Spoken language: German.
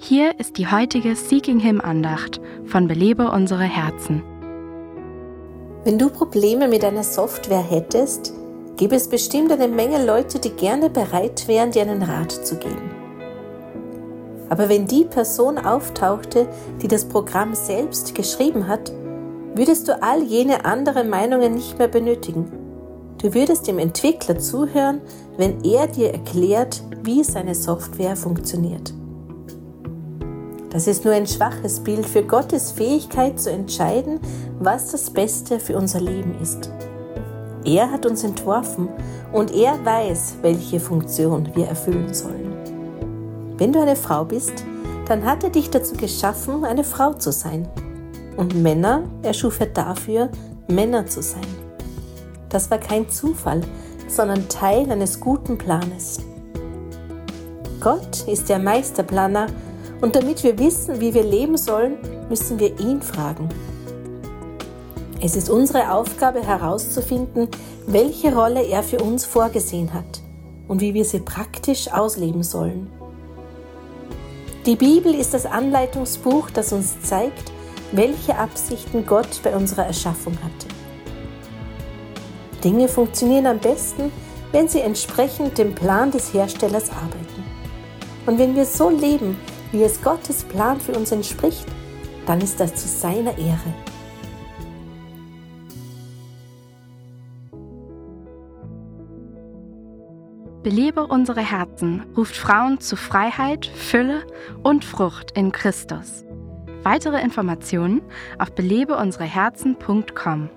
Hier ist die heutige Seeking Him Andacht von Belebe unsere Herzen. Wenn du Probleme mit deiner Software hättest, gäbe es bestimmt eine Menge Leute, die gerne bereit wären, dir einen Rat zu geben. Aber wenn die Person auftauchte, die das Programm selbst geschrieben hat, würdest du all jene anderen Meinungen nicht mehr benötigen. Du würdest dem Entwickler zuhören, wenn er dir erklärt, wie seine Software funktioniert. Das ist nur ein schwaches Bild für Gottes Fähigkeit zu entscheiden, was das Beste für unser Leben ist. Er hat uns entworfen und er weiß, welche Funktion wir erfüllen sollen. Wenn du eine Frau bist, dann hat er dich dazu geschaffen, eine Frau zu sein. Und Männer erschuf er dafür, Männer zu sein. Das war kein Zufall, sondern Teil eines guten Planes. Gott ist der Meisterplaner und damit wir wissen, wie wir leben sollen, müssen wir ihn fragen. Es ist unsere Aufgabe herauszufinden, welche Rolle er für uns vorgesehen hat und wie wir sie praktisch ausleben sollen. Die Bibel ist das Anleitungsbuch, das uns zeigt, welche Absichten Gott bei unserer Erschaffung hatte. Dinge funktionieren am besten, wenn sie entsprechend dem Plan des Herstellers arbeiten. Und wenn wir so leben, wie es Gottes Plan für uns entspricht, dann ist das zu seiner Ehre. Belebe unsere Herzen ruft Frauen zu Freiheit, Fülle und Frucht in Christus. Weitere Informationen auf belebeunsereherzen.com.